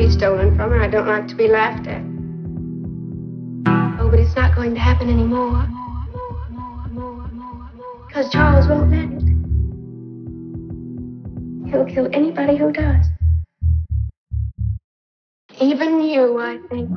Be stolen from her. I don't like to be laughed at. Oh, but it's not going to happen anymore. Because Charles won't let it. He'll kill anybody who does. Even you, I think.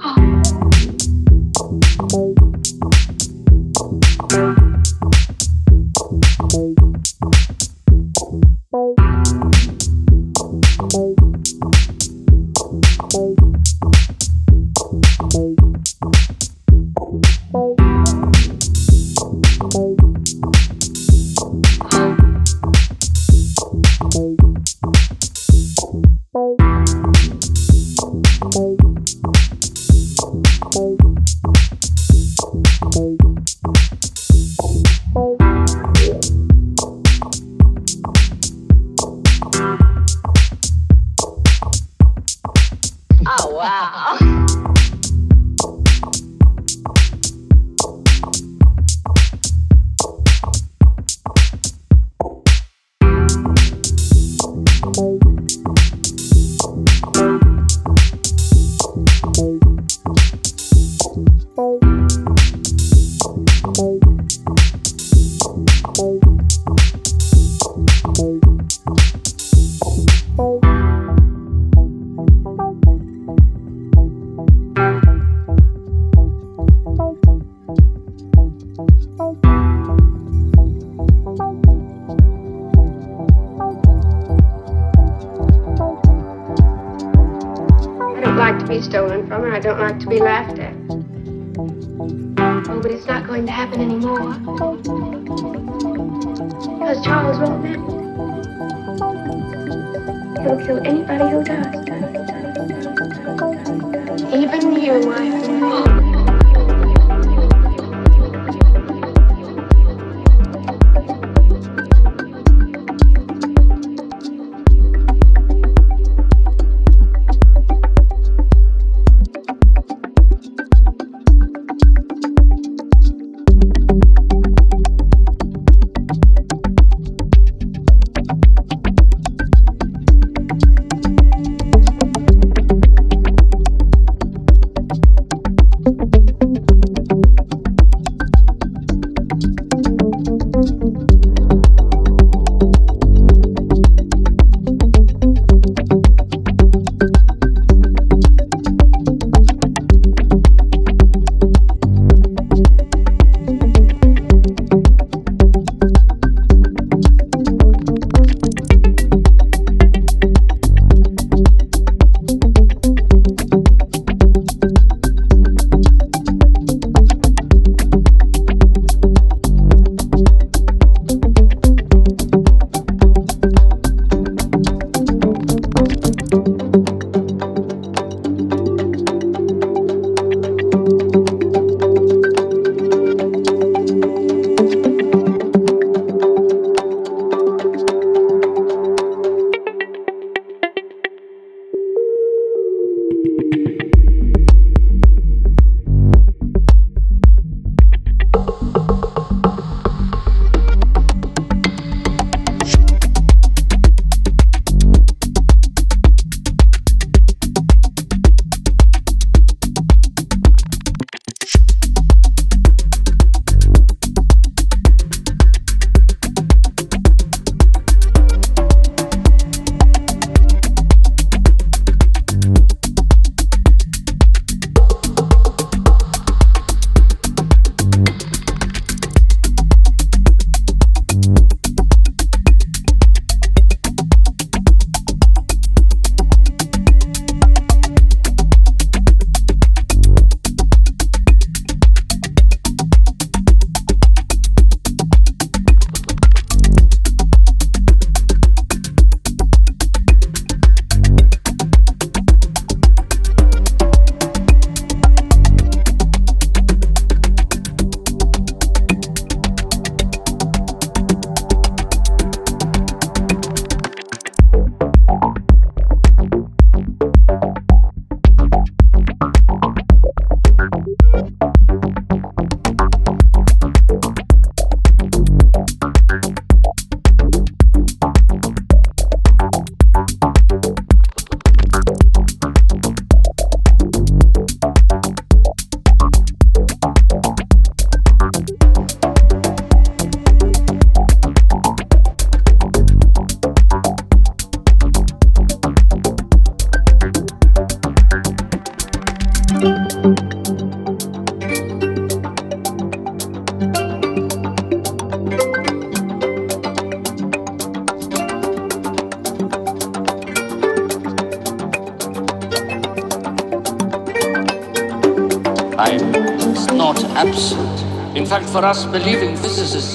us believing the distinction